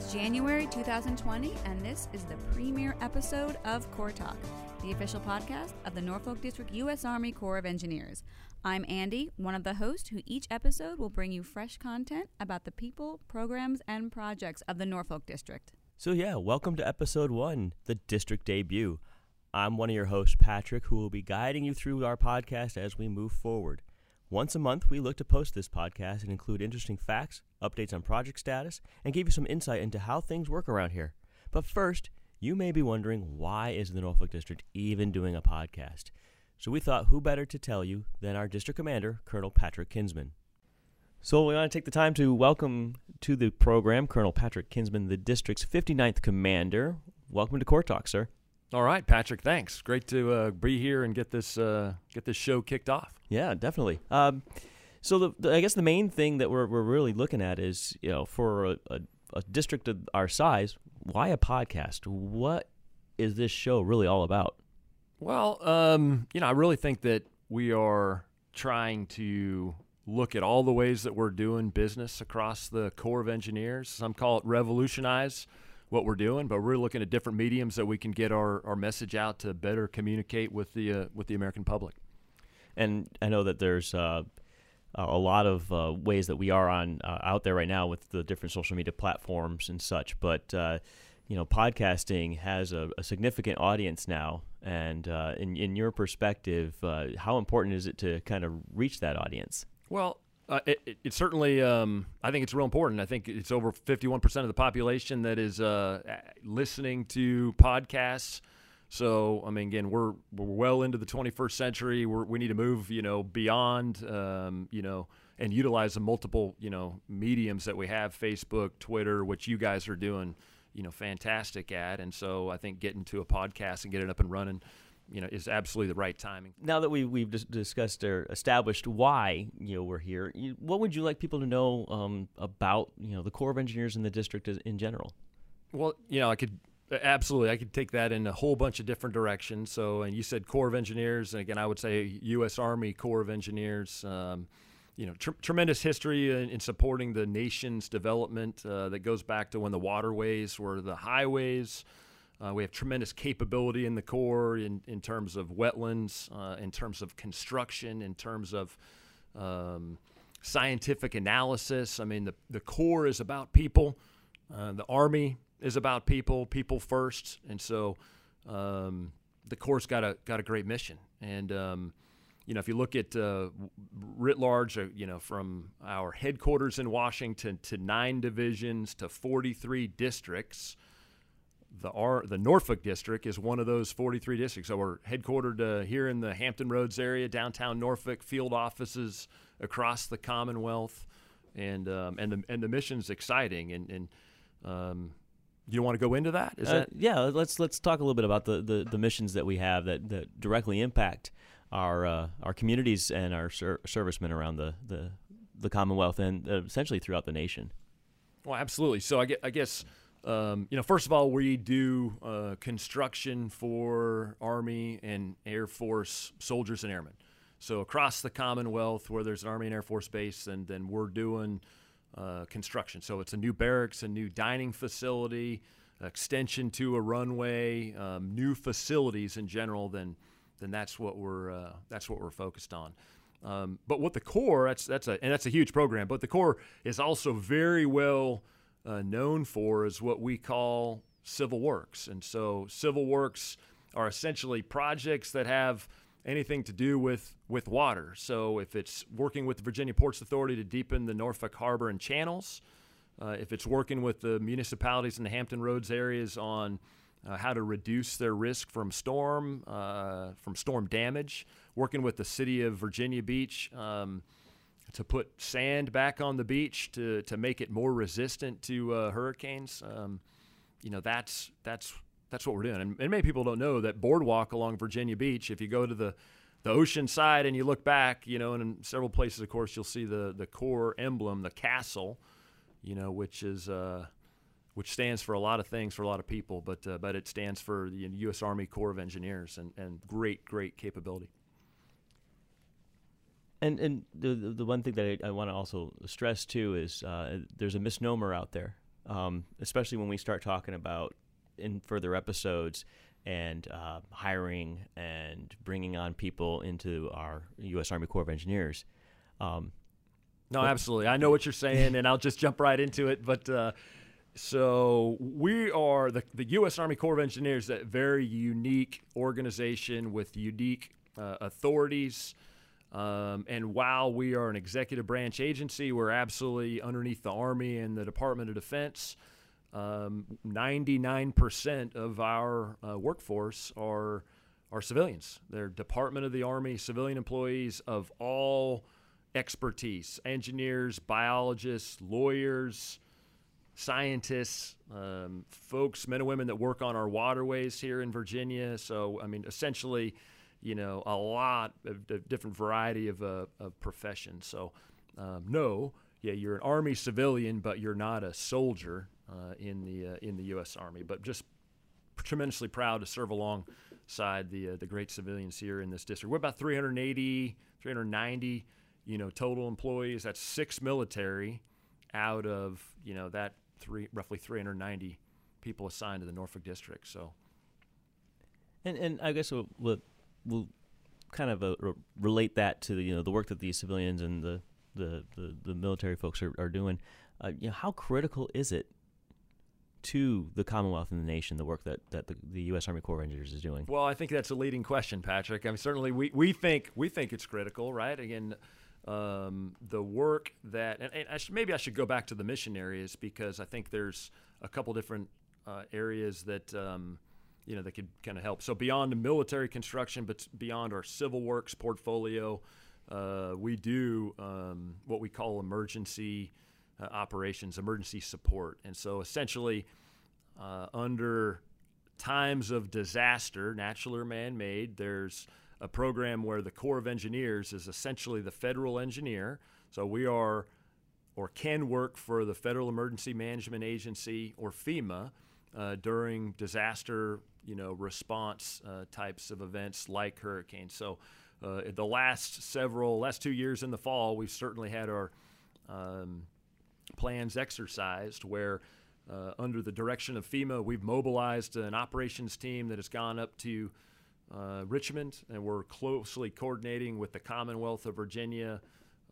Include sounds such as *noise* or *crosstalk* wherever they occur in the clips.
It's January 2020, and this is the premiere episode of Corps Talk, the official podcast of the Norfolk District U.S. Army Corps of Engineers. I'm Andy, one of the hosts, who each episode will bring you fresh content about the people, programs, and projects of the Norfolk District. So, yeah, welcome to episode one, the district debut. I'm one of your hosts, Patrick, who will be guiding you through our podcast as we move forward. Once a month, we look to post this podcast and include interesting facts, updates on project status, and give you some insight into how things work around here. But first, you may be wondering why is the Norfolk District even doing a podcast? So we thought who better to tell you than our district commander, Colonel Patrick Kinsman. So we want to take the time to welcome to the program Colonel Patrick Kinsman, the district's 59th commander. Welcome to Corps Talk, sir. All right, Patrick. Thanks. Great to uh, be here and get this uh, get this show kicked off. Yeah, definitely. Um, so the, the, I guess the main thing that we're we're really looking at is you know for a, a, a district of our size, why a podcast? What is this show really all about? Well, um, you know, I really think that we are trying to look at all the ways that we're doing business across the Corps of Engineers. Some call it revolutionize what we're doing, but we're looking at different mediums that we can get our, our message out to better communicate with the uh, with the American public. And I know that there's uh, a lot of uh, ways that we are on uh, out there right now with the different social media platforms and such, but uh, you know, podcasting has a, a significant audience now. And uh, in in your perspective, how important is it to kind of reach that audience? Well, uh, it, it, it, certainly, um, I think it's real important. I think it's over 51% of the population that is uh, listening to podcasts. So, I mean, again, we're, we're well into the 21st century. We're, we need to move, you know, beyond, um, you know, and utilize the multiple, you know, mediums that we have Facebook, Twitter, which you guys are doing, you know, fantastic at. And so I think getting to a podcast and get it up and running – you know is absolutely the right timing. Now that we we've discussed or established why you know we're here, you, what would you like people to know um, about you know the Corps of Engineers in the district in general? Well, you know, I could absolutely I could take that in a whole bunch of different directions. So, and you said Corps of Engineers, and again, I would say U.S. Army Corps of Engineers. Um, you know, tr- tremendous history in, in, supporting the nation's development uh, that goes back to when the waterways were the highways. Uh, we have tremendous capability in the Corps in, in terms of wetlands, uh, in terms of construction, in terms of um, scientific analysis. I mean, the, the Corps is about people, uh, the Army is about people, people first. And so um, the Corps got a, got a great mission. And, um, you know, if you look at uh, writ large, uh, you know, from our headquarters in Washington to nine divisions to 43 districts, the R, the Norfolk district is one of those 43 districts. So we're headquartered uh, here in the Hampton Roads area, downtown Norfolk, field offices across the Commonwealth, and um, and the and the mission's exciting. And, and um, you want to go into that? Is uh, that yeah? Let's let's talk a little bit about the, the, the missions that we have that, that directly impact our uh, our communities and our ser- servicemen around the, the the Commonwealth and uh, essentially throughout the nation. Well, absolutely. So I, get, I guess um, you know, first of all, we do uh, construction for Army and Air Force soldiers and airmen. So across the Commonwealth, where there's an Army and Air Force base, and then we're doing uh, construction. So it's a new barracks, a new dining facility, extension to a runway, um, new facilities in general. Then, then that's what we're uh, that's what we're focused on. Um, but what the Corps that's that's a and that's a huge program. But the Corps is also very well uh, known for is what we call civil works. And so civil works are essentially projects that have anything to do with, with water. So if it's working with the Virginia Ports Authority to deepen the Norfolk Harbor and channels, uh, if it's working with the municipalities in the Hampton Roads areas on uh, how to reduce their risk from storm, uh, from storm damage, working with the city of Virginia Beach, um, to put sand back on the beach to, to make it more resistant to uh, hurricanes. Um, you know, that's that's that's what we're doing. And, and, many people don't know that boardwalk along Virginia Beach. If you go to the the ocean side and you look back, you know, and in several places, of course, you'll see the the Corps emblem, the castle, you know, which is uh, which stands for a lot of things for a lot of people, but uh, but it stands for the U.S. Army Corps of Engineers and, and great great capability. And and the the one thing that I, I want to also stress too is uh, there's a misnomer out there um, especially when we start talking about in further episodes and uh, hiring and bringing on people into our U.S. Army Corps of Engineers. Um, no, absolutely. I know what you're saying, and I'll just jump right into it. But uh, so we are the, the U.S. Army Corps of Engineers, that very unique organization with unique uh, authorities. Um, and while we are an executive branch agency, we're absolutely underneath the Army and the Department of Defense. Um, 99% of our uh, workforce are are civilians. They're Department of the Army civilian employees of all expertise: engineers, biologists, lawyers, scientists, um, folks, men and women that work on our waterways here in Virginia. So, I mean, essentially, you know, a lot of, of different variety of, uh, of professions. So, um, no, yeah, you're an Army civilian, but you're not a soldier uh, in the uh, in the U.S. Army. But just tremendously proud to serve alongside the uh, the great civilians here in this district. We're about 380, 390, you know, total employees. That's six military out of you know that three roughly 390 people assigned to the Norfolk district. So, and and I guess we'll we'll kind of uh, relate that to the you know the work that these civilians and the the the, the military folks are, are doing. Uh, you know, how critical is it to the Commonwealth and the nation, the work that, that the, the U.S. Army Corps of Engineers is doing? Well, I think that's a leading question, Patrick. I mean, certainly we, we think we think it's critical, right? Again, um, the work that and, and I maybe I should go back to the mission areas because I think there's a couple different uh, areas that um, you know that could kind of help. So beyond the military construction, but beyond our civil works portfolio, uh, we do um, what we call emergency uh, operations, emergency support, and so essentially uh, under times of disaster, natural or man-made, there's a program where the Corps of Engineers is essentially the federal engineer. So we are or can work for the Federal Emergency Management Agency or FEMA uh, during disaster, you know, response uh, types of events like hurricanes. So uh, the last several, last two years in the fall, we've certainly had our um, plans exercised where. Uh, under the direction of FEMA, we've mobilized an operations team that has gone up to uh, Richmond, and we're closely coordinating with the Commonwealth of Virginia,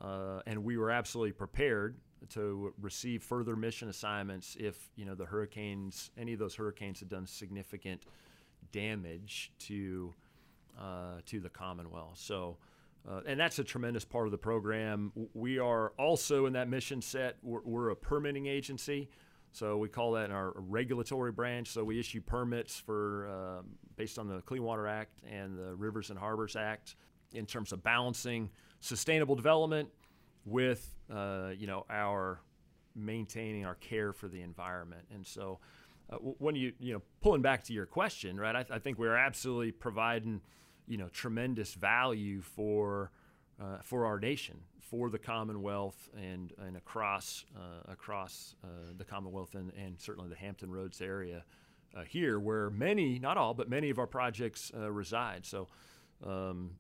uh, and we were absolutely prepared to receive further mission assignments if you know the hurricanes, any of those hurricanes, had done significant damage to uh, to the Commonwealth. So. Uh, and that's a tremendous part of the program. We are also in that mission set. We're, we're a permitting agency, so we call that our regulatory branch. So we issue permits for um, based on the Clean Water Act and the Rivers and Harbors Act in terms of balancing sustainable development with uh, you know our maintaining our care for the environment. And so uh, when you you know pulling back to your question, right? I, th- I think we're absolutely providing you know tremendous value for uh, for our nation for the Commonwealth and and across uh, across uh, the Commonwealth and, and certainly the Hampton Roads area uh, here, where many, not all, but many of our projects uh, reside. So. Um,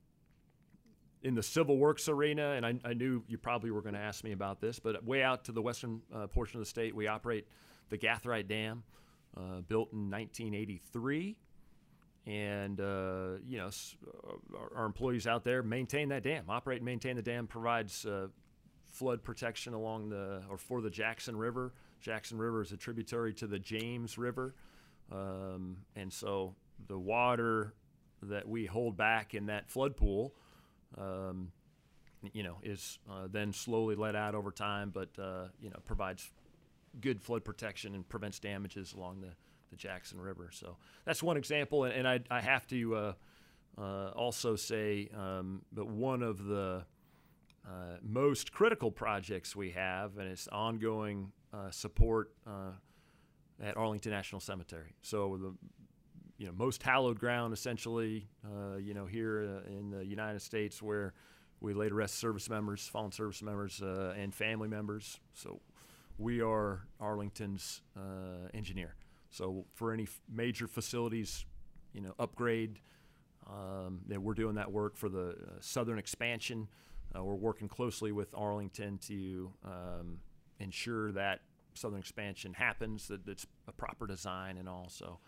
in the civil works arena, and I, I, knew you probably were going to ask me about this, but way out to the western uh, portion of the state, we operate the Gathright Dam, built in 1983 and uh, you know our, our, employees out there maintain that dam, operate and maintain the dam, provides uh, flood protection along the or for the Jackson River. Jackson River is a tributary to the James River, um, and so the water that we hold back in that flood pool. Um, you know, is uh, then slowly let out over time, but uh, you know provides good flood protection and prevents damages along the the Jackson River. So that's one example, and, and I, I, have to uh, uh, also say um, that one of the uh, most critical projects we have, and it's ongoing uh, support at Arlington National Cemetery. So the you know most hallowed ground, essentially, uh, you know here in the United States, where we lay to rest service members, fallen service members, and family members. So we are Arlington's engineer. So for any f- major facilities, you know, upgrade, um, we're doing that work for the uh, southern expansion. Uh, we're working closely with Arlington to um, ensure that southern expansion happens, that it's a proper design and all. So,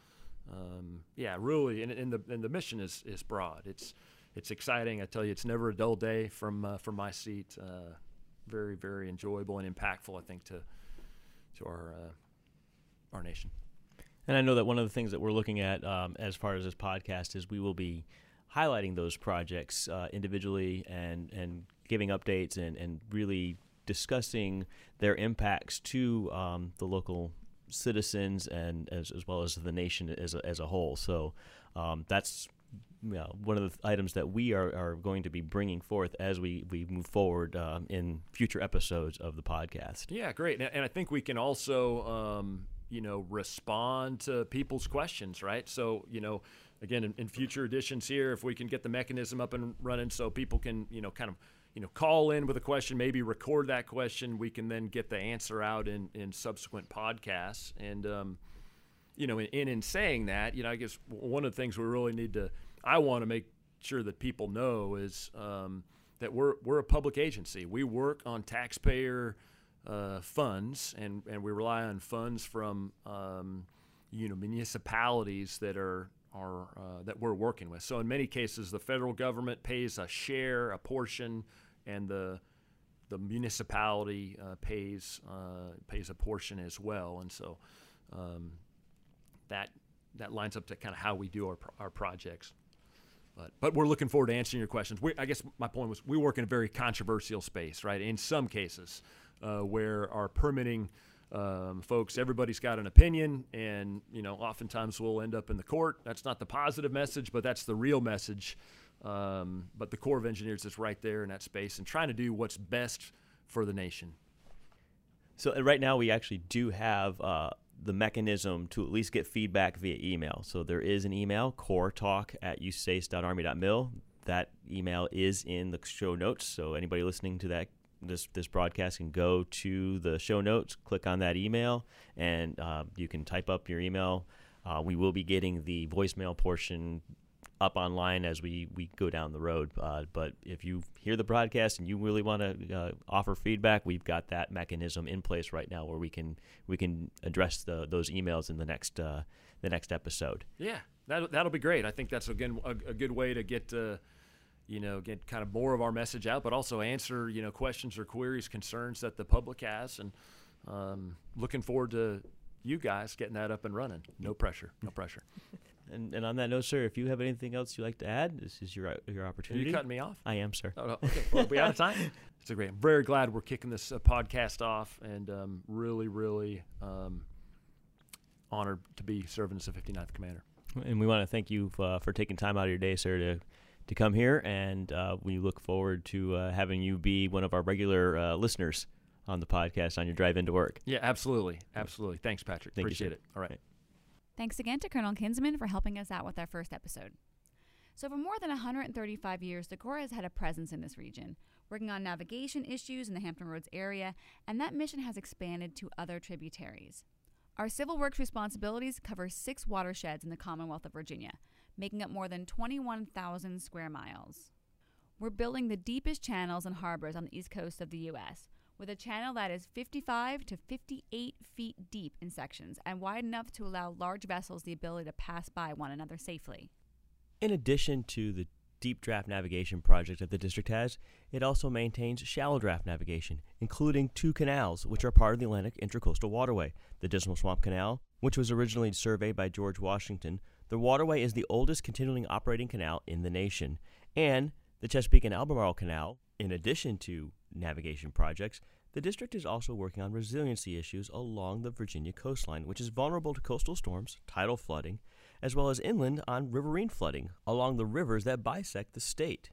um, yeah, really, and, and the and the mission is is broad. It's it's exciting. I tell you, it's never a dull day from uh, from my seat. Uh, very very enjoyable and impactful. I think to to our uh, our nation. And I know that one of the things that we're looking at um, as far as this podcast is we will be highlighting those projects uh, individually and and giving updates and and really discussing their impacts to um, the local citizens and as, as well as the nation as a, as a whole. So um, that's you know, one of the items that we are, are going to be bringing forth as we, we move forward um, in future episodes of the podcast. Yeah, great. And, I think we can also, um, you know, respond to people's questions, right? So, you know, again, in, in future editions here, if we can get the mechanism up and running so people can, you know, kind of you know, call in with a question, maybe record that question. We can then get the answer out in, in subsequent podcasts. And, um, you know, in, in saying that, you know, I guess one of the things we really need to, I want to make sure that people know is um, that we're, we're a public agency. We work on taxpayer uh, funds and, and we rely on funds from, um, you know, municipalities that are are uh, that we're working with. So in many cases, the federal government pays a share, a portion, and the the municipality uh, pays uh, pays a portion as well. And so um, that that lines up to kind of how we do our our projects. But, but we're looking forward to answering your questions. We, I guess my point was we work in a very controversial space, right? In some cases, uh, where our permitting um, folks, everybody's got an opinion, and you know, oftentimes we'll end up in the court. That's not the positive message, but that's the real message. Um, but the Corps of Engineers is right there in that space and trying to do what's best for the nation. So uh, right now, we actually do have uh, the mechanism to at least get feedback via email. So there is an email, corpstalk at usace.army.mil. That email is in the show notes. So anybody listening to that this this broadcast can go to the show notes, click on that email, and uh, you can type up your email. Uh, we will be getting the voicemail portion up online as we, we go down the road. Uh, but if you hear the broadcast and you really want to uh, offer feedback, we've got that mechanism in place right now where we can we can address the, those emails in the next uh, the next episode. Yeah, that that'll be great. I think that's again a, a good way to get uh, you know, get kind of more of our message out, but also answer, you know, questions or queries, concerns that the public has. And um, looking forward to you guys getting that up and running. No pressure. No pressure. *laughs* And, and on that note, sir, if you have anything else you'd like to add, this is your your opportunity. Are you cutting me off? I am, sir. Oh, no. Okay. Well, we out of time. *laughs* It's a great. I'm very glad we're kicking this uh, podcast off, and um, really, really um, honored to be serving as the 59th Commander. And we want to thank you uh, for taking time out of your day, sir, to to come here, and uh, we look forward to uh, having you be one of our regular uh, listeners on the podcast on your drive into work. Yeah, absolutely, absolutely. Thanks, Patrick. Thank Appreciate you, it. All right. Thanks again to Colonel Kinsman for helping us out with our first episode. So, for more than 135 years, the Corps has had a presence in this region, working on navigation issues in the Hampton Roads area, and that mission has expanded to other tributaries. Our civil works responsibilities cover six watersheds in the Commonwealth of Virginia, making up more than 21,000 square miles. We're building the deepest channels and harbors on the east coast of the U.S., with a channel that is 55 to 58 feet deep in sections and wide enough to allow large vessels the ability to pass by one another safely. In addition to the deep draft navigation project that the district has, it also maintains shallow draft navigation, including two canals, which are part of the Atlantic Intracoastal Waterway the Dismal Swamp Canal, which was originally surveyed by George Washington. The waterway is the oldest continuing operating canal in the nation, and the Chesapeake and Albemarle Canal, in addition to navigation projects, the district is also working on resiliency issues along the Virginia coastline, which is vulnerable to coastal storms, tidal flooding, as well as inland on riverine flooding along the rivers that bisect the state.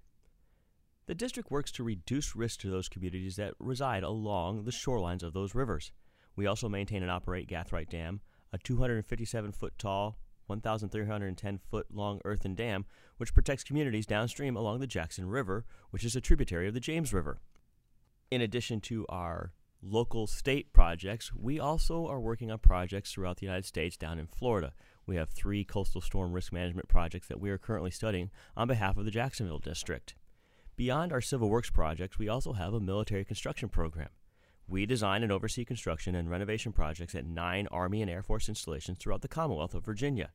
The district works to reduce risk to those communities that reside along the shorelines of those rivers. We also maintain and operate Gathright Dam, a 257 foot tall, 1,310 foot long earthen dam which protects communities downstream along the Jackson River, which is a tributary of the James River. In addition to our local state projects, we also are working on projects throughout the United States down in Florida. We have three coastal storm risk management projects that we are currently studying on behalf of the Jacksonville District. Beyond our civil works projects, we also have a military construction program. We design and oversee construction and renovation projects at nine Army and Air Force installations throughout the Commonwealth of Virginia.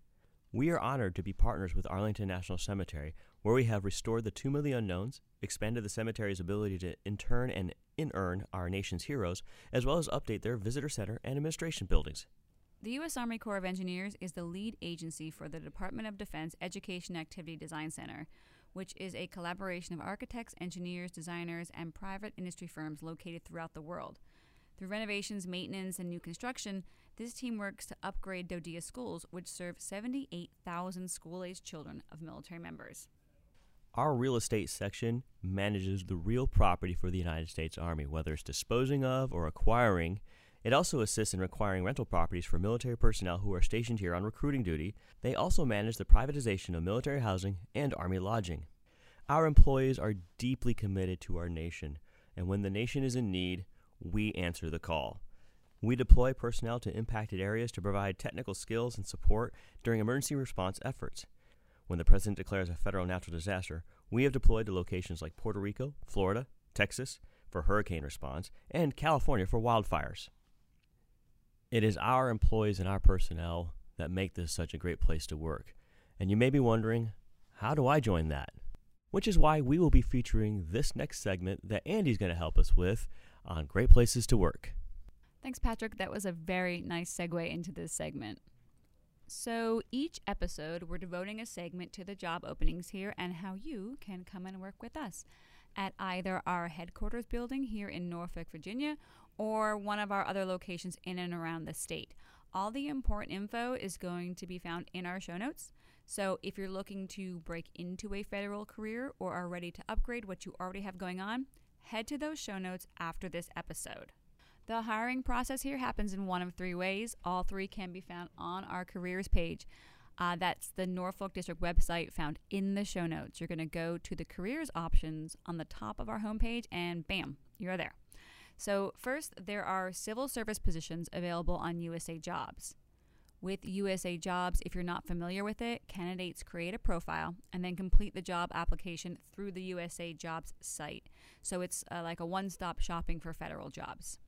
We are honored to be partners with Arlington National Cemetery, where we have restored the Tomb of the Unknowns, expanded the cemetery's ability to intern and in-earn our nation's heroes, as well as update their visitor center and administration buildings. The U.S. Army Corps of Engineers is the lead agency for the Department of Defense Education Activity Design Center, which is a collaboration of architects, engineers, designers, and private industry firms located throughout the world. Through renovations, maintenance, and new construction, this team works to upgrade DoDEA schools, which serve 78,000 school aged children of military members. Our real estate section manages the real property for the United States Army, whether it's disposing of or acquiring. It also assists in requiring rental properties for military personnel who are stationed here on recruiting duty. They also manage the privatization of military housing and Army lodging. Our employees are deeply committed to our nation, and when the nation is in need, we answer the call. We deploy personnel to impacted areas to provide technical skills and support during emergency response efforts. When the President declares a federal natural disaster, we have deployed to locations like Puerto Rico, Florida, Texas for hurricane response, and California for wildfires. It is our employees and our personnel that make this such a great place to work. And you may be wondering, how do I join that? Which is why we will be featuring this next segment that Andy's going to help us with on Great Places to Work. Thanks, Patrick. That was a very nice segue into this segment. So, each episode, we're devoting a segment to the job openings here and how you can come and work with us at either our headquarters building here in Norfolk, Virginia, or one of our other locations in and around the state. All the important info is going to be found in our show notes. So, if you're looking to break into a federal career or are ready to upgrade what you already have going on, head to those show notes after this episode. The hiring process here happens in one of three ways. All three can be found on our careers page. Uh, that's the Norfolk District website found in the show notes. You're going to go to the careers options on the top of our homepage, and bam, you're there. So, first, there are civil service positions available on USA Jobs. With USA Jobs, if you're not familiar with it, candidates create a profile and then complete the job application through the USA Jobs site. So it's uh, like a one stop shopping for federal jobs.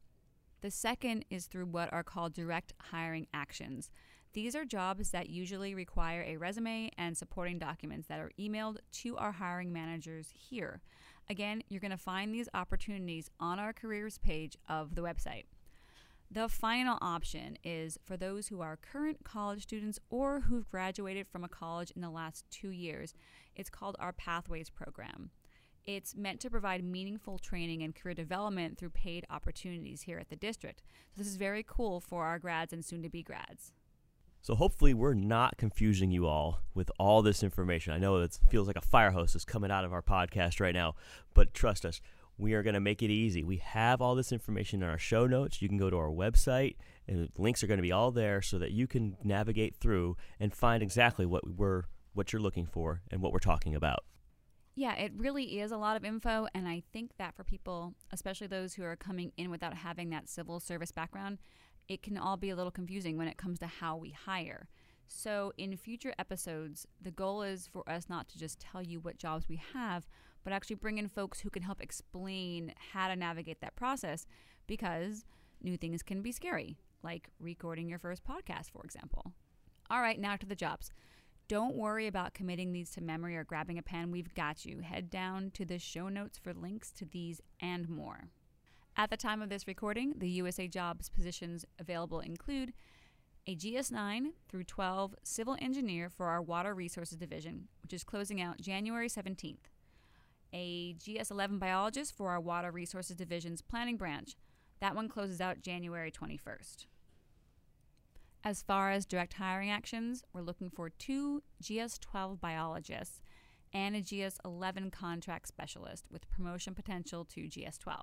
The second is through what are called direct hiring actions. These are jobs that usually require a resume and supporting documents that are emailed to our hiring managers here. Again, you're going to find these opportunities on our careers page of the website. The final option is for those who are current college students or who've graduated from a college in the last two years. It's called our Pathways Program. It's meant to provide meaningful training and career development through paid opportunities here at the district. So, this is very cool for our grads and soon to be grads. So, hopefully, we're not confusing you all with all this information. I know it feels like a fire hose is coming out of our podcast right now, but trust us, we are going to make it easy. We have all this information in our show notes. You can go to our website, and links are going to be all there so that you can navigate through and find exactly what we're what you're looking for and what we're talking about. Yeah, it really is a lot of info. And I think that for people, especially those who are coming in without having that civil service background, it can all be a little confusing when it comes to how we hire. So, in future episodes, the goal is for us not to just tell you what jobs we have, but actually bring in folks who can help explain how to navigate that process because new things can be scary, like recording your first podcast, for example. All right, now to the jobs. Don't worry about committing these to memory or grabbing a pen. We've got you. Head down to the show notes for links to these and more. At the time of this recording, the USA Jobs positions available include a GS9 through 12 civil engineer for our Water Resources Division, which is closing out January 17th, a GS11 biologist for our Water Resources Division's planning branch. That one closes out January 21st. As far as direct hiring actions, we're looking for two GS 12 biologists and a GS 11 contract specialist with promotion potential to GS 12.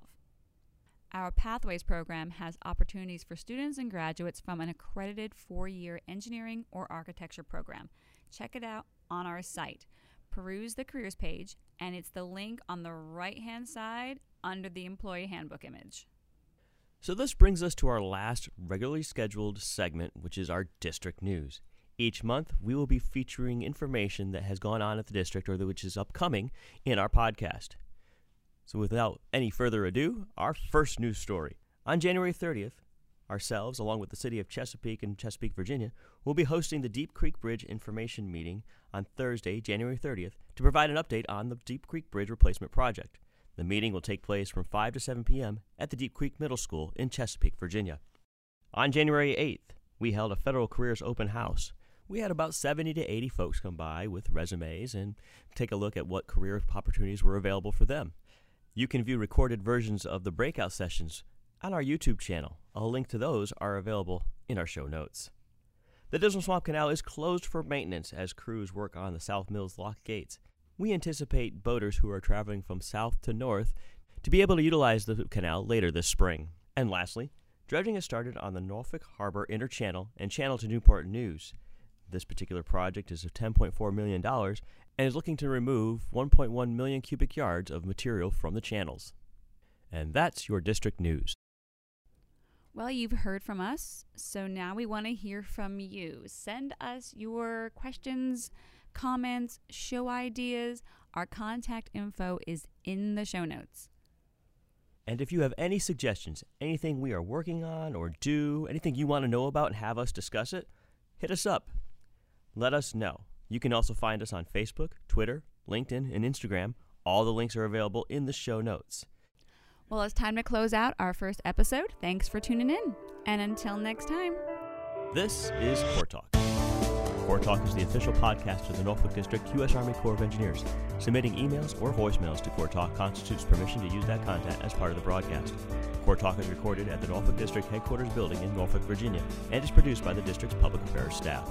Our Pathways program has opportunities for students and graduates from an accredited four year engineering or architecture program. Check it out on our site. Peruse the careers page, and it's the link on the right hand side under the employee handbook image. So, this brings us to our last regularly scheduled segment, which is our district news. Each month, we will be featuring information that has gone on at the district or which is upcoming in our podcast. So, without any further ado, our first news story. On January 30th, ourselves, along with the City of Chesapeake and Chesapeake, Virginia, will be hosting the Deep Creek Bridge Information Meeting on Thursday, January 30th, to provide an update on the Deep Creek Bridge Replacement Project. The meeting will take place from 5 to 7 p.m. at the Deep Creek Middle School in Chesapeake, Virginia. On January 8th, we held a Federal Careers Open House. We had about 70 to 80 folks come by with resumes and take a look at what career opportunities were available for them. You can view recorded versions of the breakout sessions on our YouTube channel. A link to those are available in our show notes. The Dismal Swamp Canal is closed for maintenance as crews work on the South Mills lock gates. We anticipate boaters who are traveling from south to north to be able to utilize the canal later this spring. And lastly, dredging has started on the Norfolk Harbor Inner Channel and channel to Newport News. This particular project is of $10.4 million and is looking to remove 1.1 million cubic yards of material from the channels. And that's your district news. Well, you've heard from us, so now we want to hear from you. Send us your questions, comments, show ideas. Our contact info is in the show notes. And if you have any suggestions, anything we are working on or do, anything you want to know about and have us discuss it, hit us up. Let us know. You can also find us on Facebook, Twitter, LinkedIn, and Instagram. All the links are available in the show notes. Well, it's time to close out our first episode. Thanks for tuning in. And until next time, this is Corps Talk. Corps Talk is the official podcast of the Norfolk District U.S. Army Corps of Engineers. Submitting emails or voicemails to Corps Talk constitutes permission to use that content as part of the broadcast. Corps Talk is recorded at the Norfolk District Headquarters Building in Norfolk, Virginia, and is produced by the district's public affairs staff.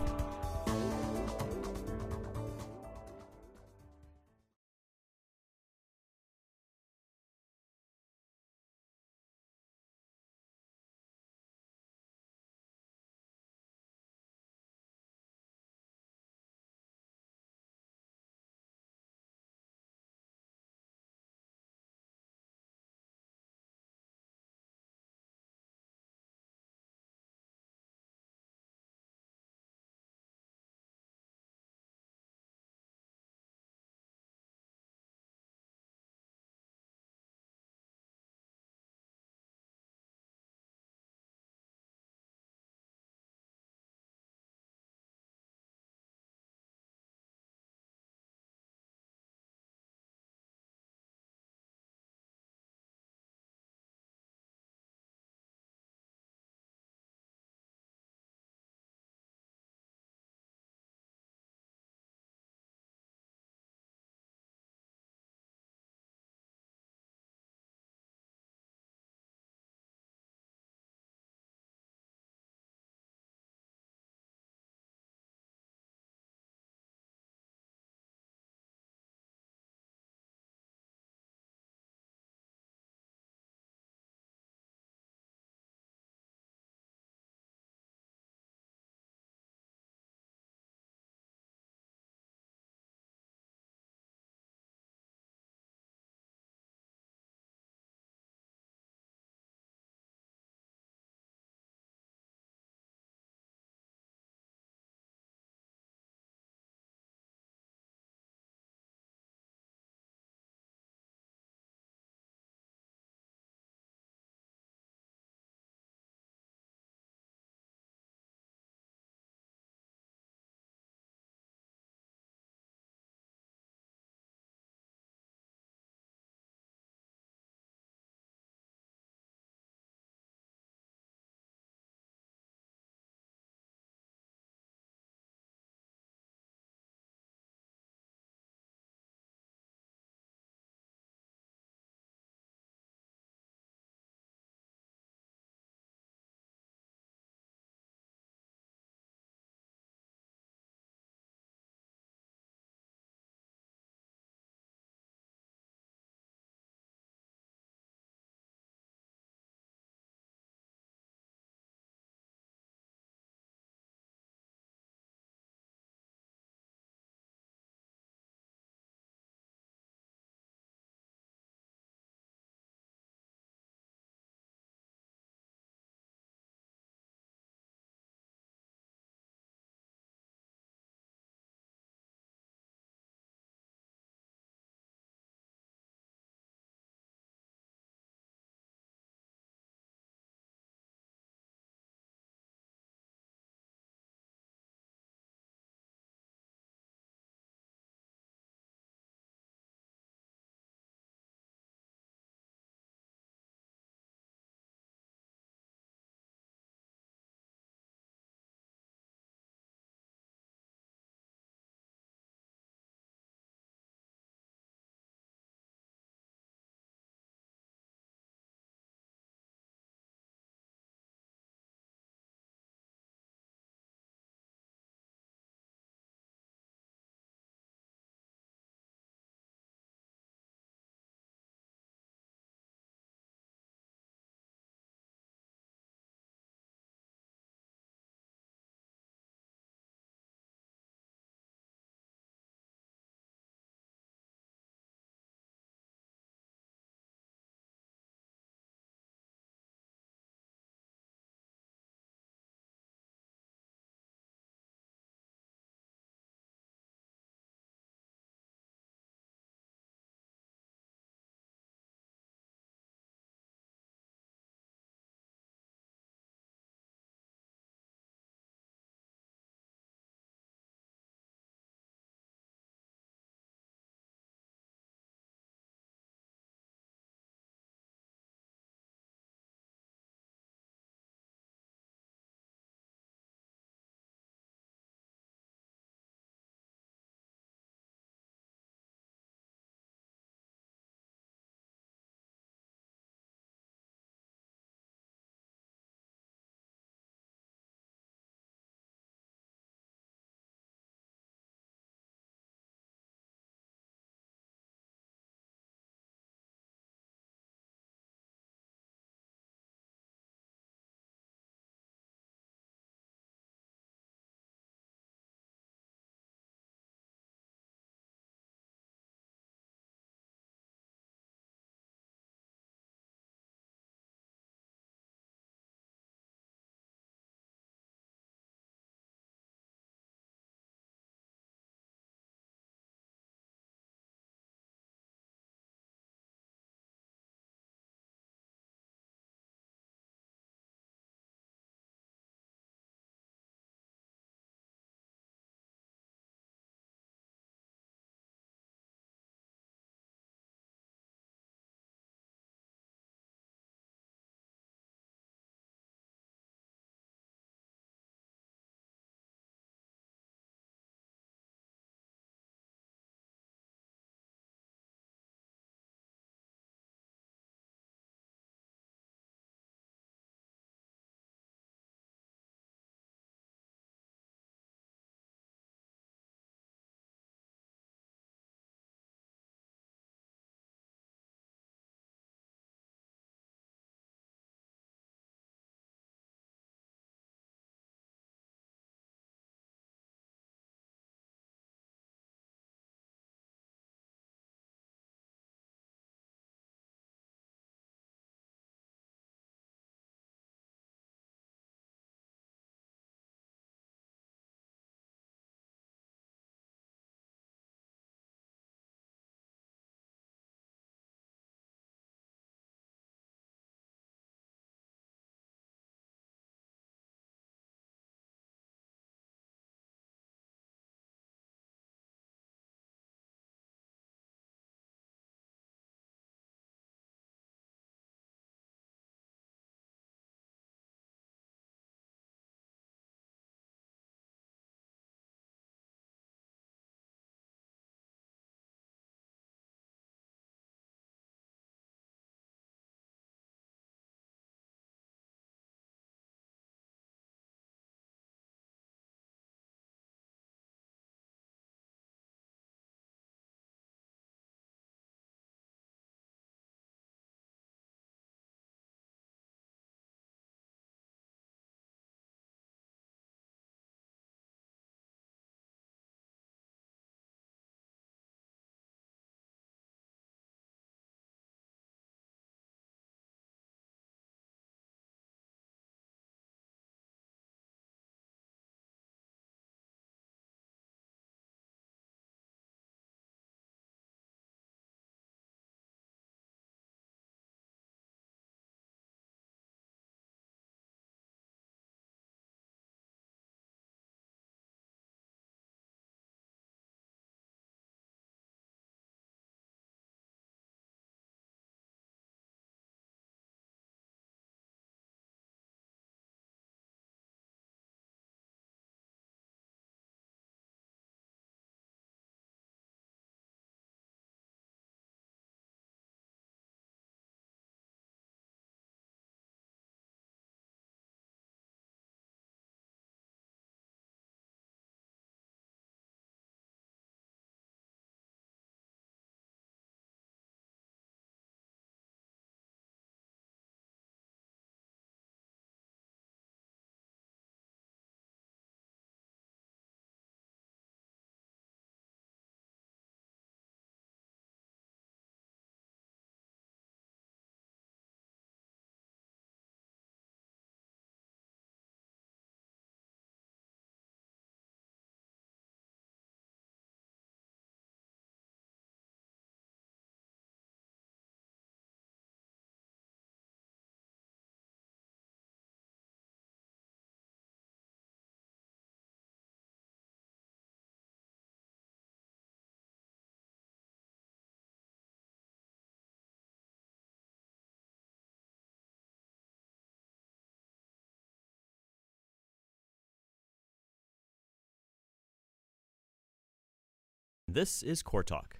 This is Corps Talk.